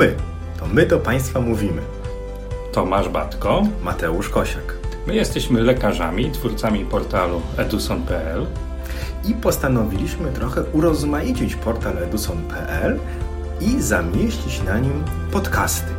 my. To my do Państwa mówimy. Tomasz Batko. Mateusz Kosiak. My jesteśmy lekarzami, twórcami portalu eduson.pl I postanowiliśmy trochę urozmaicić portal eduson.pl i zamieścić na nim podcasty.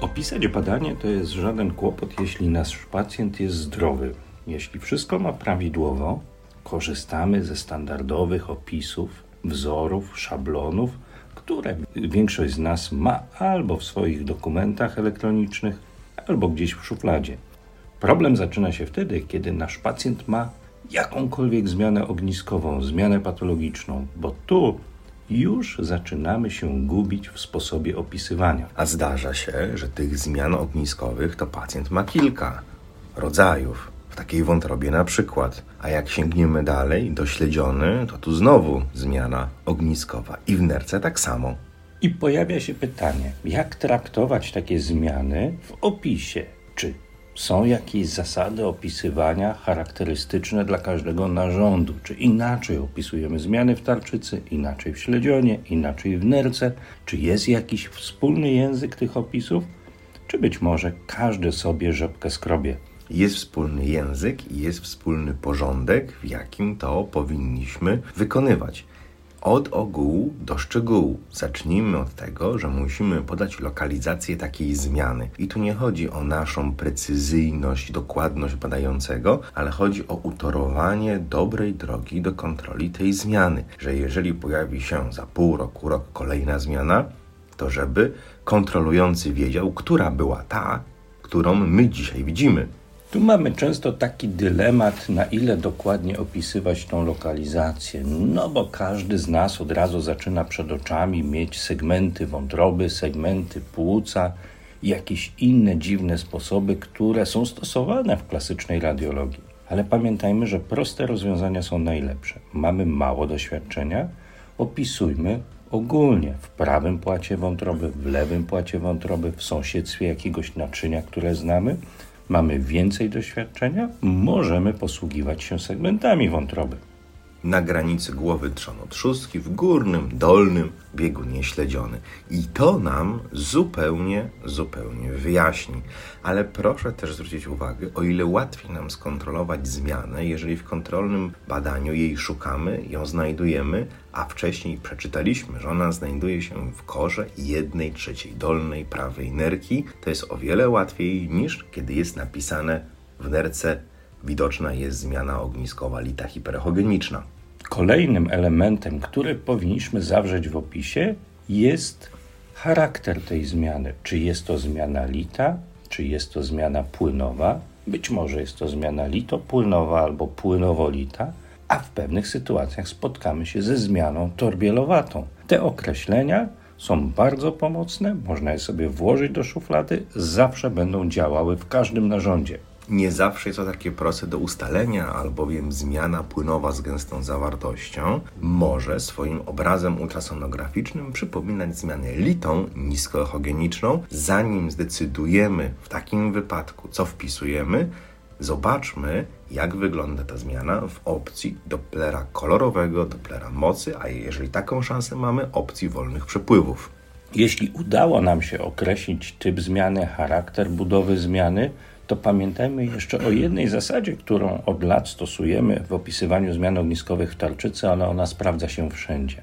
Opisać badanie to jest żaden kłopot, jeśli nasz pacjent jest zdrowy. Jeśli wszystko ma prawidłowo, korzystamy ze standardowych opisów, wzorów, szablonów, które większość z nas ma albo w swoich dokumentach elektronicznych, albo gdzieś w szufladzie. Problem zaczyna się wtedy, kiedy nasz pacjent ma jakąkolwiek zmianę ogniskową, zmianę patologiczną, bo tu już zaczynamy się gubić w sposobie opisywania. A zdarza się, że tych zmian ogniskowych to pacjent ma kilka rodzajów. W takiej wątrobie na przykład. A jak sięgniemy dalej, do śledziony, to tu znowu zmiana ogniskowa. I w nerce tak samo. I pojawia się pytanie, jak traktować takie zmiany w opisie? Czy są jakieś zasady opisywania charakterystyczne dla każdego narządu? Czy inaczej opisujemy zmiany w tarczycy, inaczej w śledzionie, inaczej w nerce? Czy jest jakiś wspólny język tych opisów? Czy być może każdy sobie rzepkę skrobie? Jest wspólny język i jest wspólny porządek, w jakim to powinniśmy wykonywać. Od ogółu do szczegółu. Zacznijmy od tego, że musimy podać lokalizację takiej zmiany. I tu nie chodzi o naszą precyzyjność, dokładność badającego, ale chodzi o utorowanie dobrej drogi do kontroli tej zmiany. Że jeżeli pojawi się za pół roku, rok kolejna zmiana, to żeby kontrolujący wiedział, która była ta, którą my dzisiaj widzimy. Tu mamy często taki dylemat, na ile dokładnie opisywać tą lokalizację. No bo każdy z nas od razu zaczyna przed oczami mieć segmenty wątroby, segmenty płuca, jakieś inne dziwne sposoby, które są stosowane w klasycznej radiologii. Ale pamiętajmy, że proste rozwiązania są najlepsze. Mamy mało doświadczenia, opisujmy ogólnie w prawym płacie wątroby, w lewym płacie wątroby, w sąsiedztwie jakiegoś naczynia, które znamy mamy więcej doświadczenia, możemy posługiwać się segmentami wątroby. Na granicy głowy trzono trzustki, w górnym, dolnym biegunie śledziony. I to nam zupełnie, zupełnie wyjaśni. Ale proszę też zwrócić uwagę, o ile łatwiej nam skontrolować zmianę, jeżeli w kontrolnym badaniu jej szukamy, ją znajdujemy, a wcześniej przeczytaliśmy, że ona znajduje się w korze jednej trzeciej dolnej prawej nerki, to jest o wiele łatwiej niż kiedy jest napisane w nerce widoczna jest zmiana ogniskowa lita hiperechogeniczna. Kolejnym elementem, który powinniśmy zawrzeć w opisie, jest charakter tej zmiany. Czy jest to zmiana lita, czy jest to zmiana płynowa? Być może jest to zmiana litopłynowa albo płynowolita, a w pewnych sytuacjach spotkamy się ze zmianą torbielowatą. Te określenia są bardzo pomocne, można je sobie włożyć do szuflady, zawsze będą działały w każdym narządzie. Nie zawsze jest to takie proste do ustalenia, albowiem zmiana płynowa z gęstą zawartością może swoim obrazem ultrasonograficznym przypominać zmianę litą niskoechogeniczną. Zanim zdecydujemy w takim wypadku, co wpisujemy, zobaczmy, jak wygląda ta zmiana w opcji Dopplera kolorowego, Dopplera mocy, a jeżeli taką szansę mamy, opcji wolnych przepływów. Jeśli udało nam się określić typ zmiany, charakter budowy zmiany, to pamiętajmy jeszcze o jednej zasadzie, którą od lat stosujemy w opisywaniu zmian ogniskowych w tarczycy, ale ona sprawdza się wszędzie.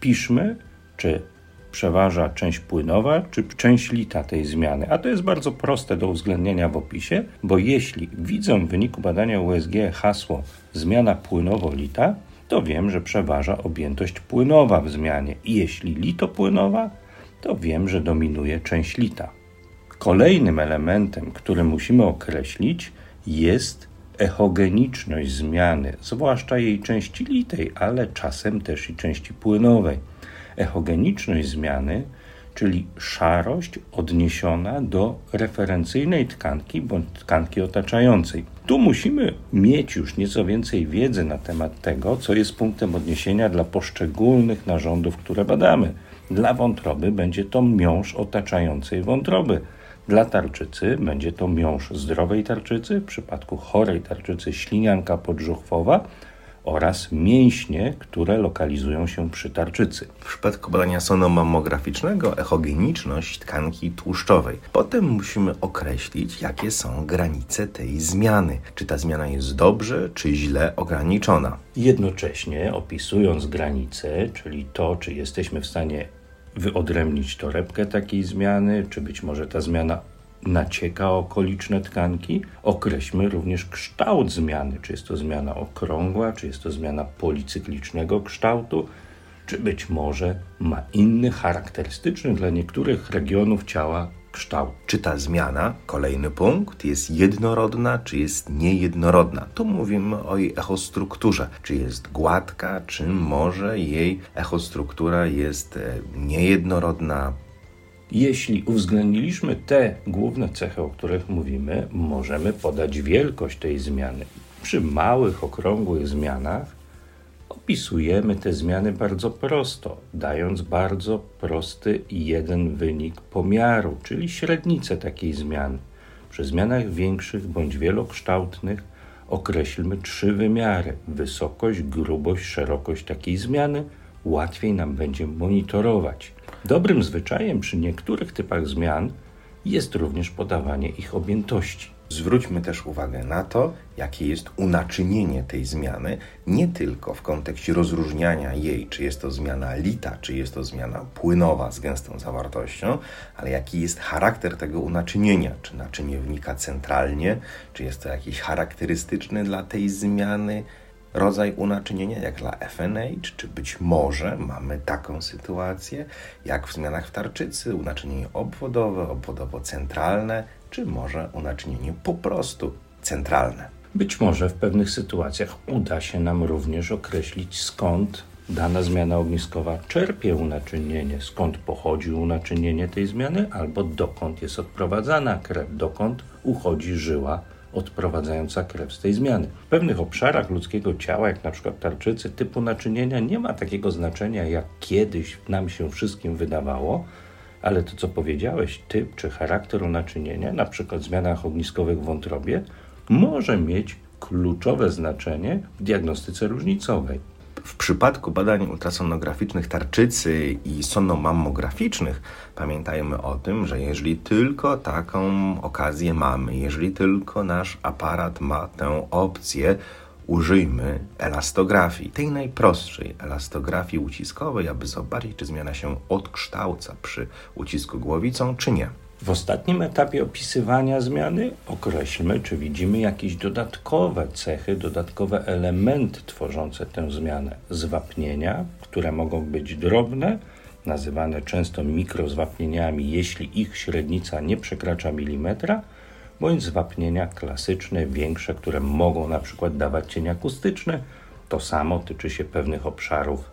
Piszmy, czy przeważa część płynowa, czy część lita tej zmiany. A to jest bardzo proste do uwzględnienia w opisie, bo jeśli widzę w wyniku badania USG hasło zmiana płynowo-lita, to wiem, że przeważa objętość płynowa w zmianie. I jeśli litopłynowa, to wiem, że dominuje część lita. Kolejnym elementem, który musimy określić, jest echogeniczność zmiany, zwłaszcza jej części litej, ale czasem też i części płynowej. Echogeniczność zmiany, czyli szarość odniesiona do referencyjnej tkanki bądź tkanki otaczającej. Tu musimy mieć już nieco więcej wiedzy na temat tego, co jest punktem odniesienia dla poszczególnych narządów, które badamy. Dla wątroby będzie to miąższ otaczającej wątroby dla tarczycy będzie to miąższ zdrowej tarczycy, w przypadku chorej tarczycy ślinianka podżuchwowa oraz mięśnie, które lokalizują się przy tarczycy. W przypadku badania sonomammograficznego echogeniczność tkanki tłuszczowej. Potem musimy określić, jakie są granice tej zmiany. Czy ta zmiana jest dobrze, czy źle ograniczona. Jednocześnie opisując granice, czyli to, czy jesteśmy w stanie wyodrębnić torebkę takiej zmiany, czy być może ta zmiana nacieka okoliczne tkanki. Określmy również kształt zmiany, czy jest to zmiana okrągła, czy jest to zmiana policyklicznego kształtu, czy być może ma inny charakterystyczny dla niektórych regionów ciała kształt. Czy ta zmiana, kolejny punkt, jest jednorodna, czy jest niejednorodna? Tu mówimy o jej echostrukturze. Czy jest gładka, czy może jej echostruktura jest e, niejednorodna, jeśli uwzględniliśmy te główne cechy, o których mówimy, możemy podać wielkość tej zmiany. Przy małych, okrągłych zmianach opisujemy te zmiany bardzo prosto, dając bardzo prosty jeden wynik pomiaru, czyli średnicę takiej zmiany. Przy zmianach większych bądź wielokształtnych określmy trzy wymiary: wysokość, grubość, szerokość takiej zmiany. Łatwiej nam będzie monitorować. Dobrym zwyczajem przy niektórych typach zmian jest również podawanie ich objętości. Zwróćmy też uwagę na to, jakie jest unaczynienie tej zmiany, nie tylko w kontekście rozróżniania jej, czy jest to zmiana lita, czy jest to zmiana płynowa z gęstą zawartością, ale jaki jest charakter tego unaczynienia, czy naczynie wnika centralnie, czy jest to jakiś charakterystyczny dla tej zmiany rodzaj unaczynienia jak dla FNH, czy być może mamy taką sytuację jak w zmianach w tarczycy, unaczynienie obwodowe, obwodowo-centralne, czy może unaczynienie po prostu centralne. Być może w pewnych sytuacjach uda się nam również określić skąd dana zmiana ogniskowa czerpie unaczynienie, skąd pochodzi unaczynienie tej zmiany, albo dokąd jest odprowadzana krew, dokąd uchodzi żyła odprowadzająca krew z tej zmiany. W pewnych obszarach ludzkiego ciała, jak na przykład tarczycy, typu naczynienia nie ma takiego znaczenia, jak kiedyś nam się wszystkim wydawało, ale to, co powiedziałeś, typ czy charakter naczynienia, na przykład zmianach ogniskowych w wątrobie, może mieć kluczowe znaczenie w diagnostyce różnicowej. W przypadku badań ultrasonograficznych tarczycy i sonomammograficznych pamiętajmy o tym, że jeżeli tylko taką okazję mamy, jeżeli tylko nasz aparat ma tę opcję, użyjmy elastografii, tej najprostszej elastografii uciskowej, aby zobaczyć, czy zmiana się odkształca przy ucisku głowicą, czy nie. W ostatnim etapie opisywania zmiany określmy, czy widzimy jakieś dodatkowe cechy, dodatkowe elementy tworzące tę zmianę. Zwapnienia, które mogą być drobne, nazywane często mikrozwapnieniami, jeśli ich średnica nie przekracza milimetra, bądź zwapnienia klasyczne, większe, które mogą na przykład dawać cień akustyczny. To samo tyczy się pewnych obszarów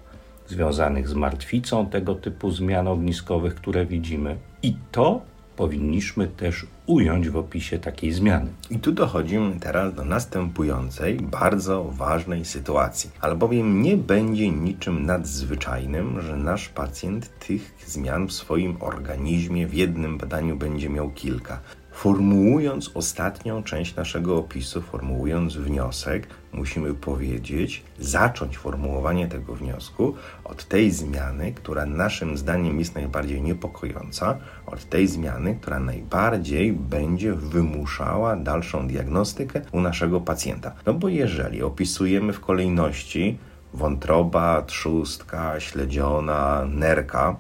związanych z martwicą tego typu zmian ogniskowych, które widzimy. I to powinniśmy też ująć w opisie takiej zmiany. I tu dochodzimy teraz do następującej, bardzo ważnej sytuacji. Albowiem nie będzie niczym nadzwyczajnym, że nasz pacjent tych zmian w swoim organizmie w jednym badaniu będzie miał kilka. Formułując ostatnią część naszego opisu, formułując wniosek, musimy powiedzieć, zacząć formułowanie tego wniosku od tej zmiany, która naszym zdaniem jest najbardziej niepokojąca, od tej zmiany, która najbardziej będzie wymuszała dalszą diagnostykę u naszego pacjenta. No bo jeżeli opisujemy w kolejności wątroba, trzustka, śledziona, nerka,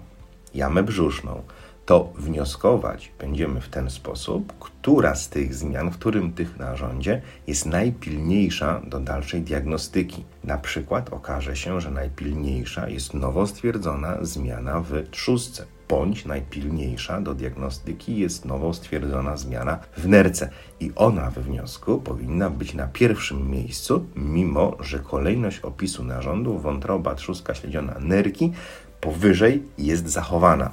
jamę brzuszną, to wnioskować będziemy w ten sposób, która z tych zmian, w którym tych narządzie jest najpilniejsza do dalszej diagnostyki. Na przykład okaże się, że najpilniejsza jest nowo stwierdzona zmiana w trzustce, bądź najpilniejsza do diagnostyki jest nowo stwierdzona zmiana w nerce i ona we wniosku powinna być na pierwszym miejscu, mimo że kolejność opisu narządu wątroba, trzustka, śledziona, nerki powyżej jest zachowana.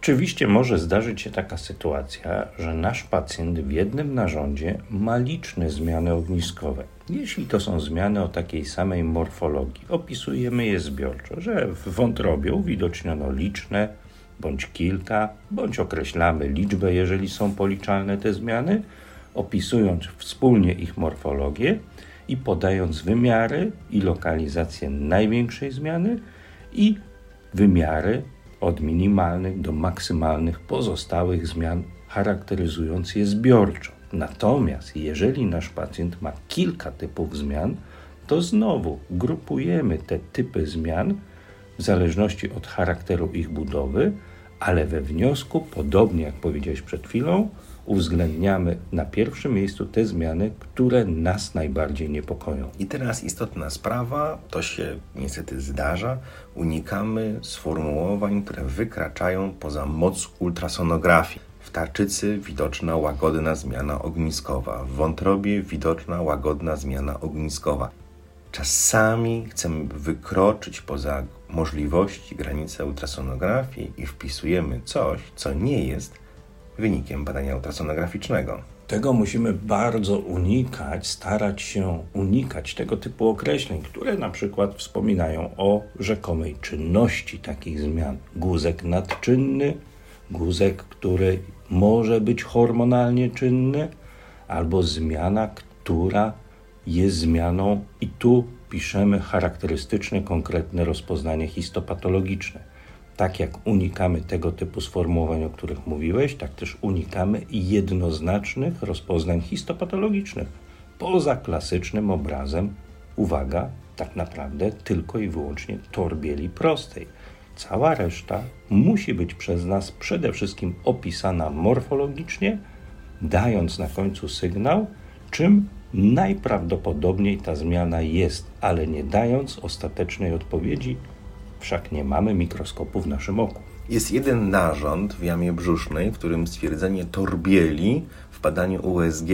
Oczywiście może zdarzyć się taka sytuacja, że nasz pacjent w jednym narządzie ma liczne zmiany ogniskowe. Jeśli to są zmiany o takiej samej morfologii, opisujemy je zbiorczo, że w wątrobie uwidoczniono liczne bądź kilka, bądź określamy liczbę, jeżeli są policzalne te zmiany, opisując wspólnie ich morfologię i podając wymiary i lokalizację największej zmiany i wymiary od minimalnych do maksymalnych pozostałych zmian, charakteryzując je zbiorczo. Natomiast jeżeli nasz pacjent ma kilka typów zmian, to znowu grupujemy te typy zmian w zależności od charakteru ich budowy, ale we wniosku, podobnie jak powiedziałeś przed chwilą, uwzględniamy na pierwszym miejscu te zmiany, które nas najbardziej niepokoją. I teraz istotna sprawa, to się niestety zdarza, unikamy sformułowań, które wykraczają poza moc ultrasonografii. W tarczycy widoczna łagodna zmiana ogniskowa, w wątrobie widoczna łagodna zmiana ogniskowa. Czasami chcemy wykroczyć poza możliwości granice ultrasonografii i wpisujemy coś, co nie jest wynikiem badania ultrasonograficznego. Tego musimy bardzo unikać, starać się unikać tego typu określeń, które na przykład wspominają o rzekomej czynności takich zmian. Guzek nadczynny, guzek, który może być hormonalnie czynny, albo zmiana, która jest zmianą, i tu piszemy charakterystyczne, konkretne rozpoznanie histopatologiczne. Tak jak unikamy tego typu sformułowań, o których mówiłeś, tak też unikamy jednoznacznych rozpoznań histopatologicznych. Poza klasycznym obrazem, uwaga, tak naprawdę tylko i wyłącznie torbieli prostej. Cała reszta musi być przez nas przede wszystkim opisana morfologicznie, dając na końcu sygnał, czym najprawdopodobniej ta zmiana jest, ale nie dając ostatecznej odpowiedzi, wszak nie mamy mikroskopu w naszym oku. Jest jeden narząd w jamie brzusznej, w którym stwierdzenie torbieli w badaniu USG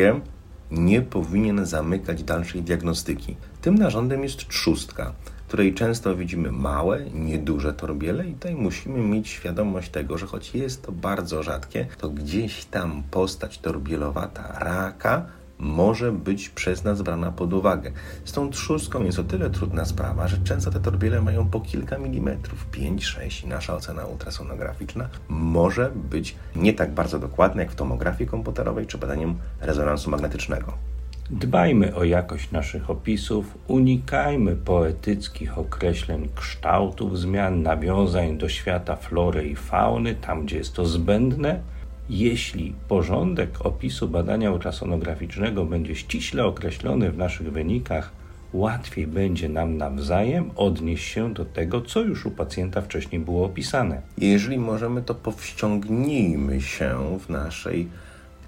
nie powinien zamykać dalszej diagnostyki. Tym narządem jest trzustka, której często widzimy małe, nieduże torbiele i tutaj musimy mieć świadomość tego, że choć jest to bardzo rzadkie, to gdzieś tam postać torbielowata raka może być przez nas brana pod uwagę. Z tą trzustką jest o tyle trudna sprawa, że często te torbiele mają po kilka milimetrów, 5-6 i nasza ocena ultrasonograficzna może być nie tak bardzo dokładna jak w tomografii komputerowej czy badaniem rezonansu magnetycznego. Dbajmy o jakość naszych opisów, unikajmy poetyckich określeń kształtów zmian, nawiązań do świata flory i fauny, tam gdzie jest to zbędne jeśli porządek opisu badania ultrasonograficznego będzie ściśle określony w naszych wynikach, łatwiej będzie nam nawzajem odnieść się do tego, co już u pacjenta wcześniej było opisane. Jeżeli możemy, to powściągnijmy się w naszej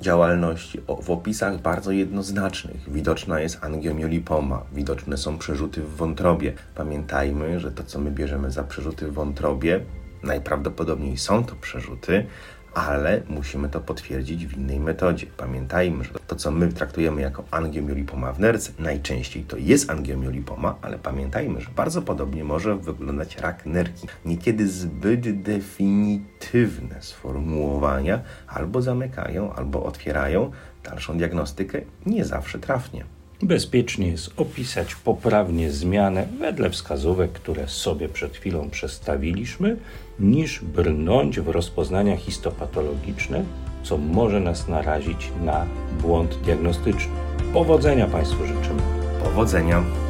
działalności w opisach bardzo jednoznacznych. Widoczna jest angiomiolipoma, widoczne są przerzuty w wątrobie. Pamiętajmy, że to, co my bierzemy za przerzuty w wątrobie, najprawdopodobniej są to przerzuty, ale musimy to potwierdzić w innej metodzie. Pamiętajmy, że to, co my traktujemy jako angiomiolipoma w nerce, najczęściej to jest angiomiolipoma, ale pamiętajmy, że bardzo podobnie może wyglądać rak nerki. Niekiedy zbyt definitywne sformułowania albo zamykają, albo otwierają dalszą diagnostykę nie zawsze trafnie. Bezpiecznie jest opisać poprawnie zmianę wedle wskazówek, które sobie przed chwilą przedstawiliśmy, niż brnąć w rozpoznania histopatologiczne, co może nas narazić na błąd diagnostyczny. Powodzenia Państwu życzymy. Powodzenia.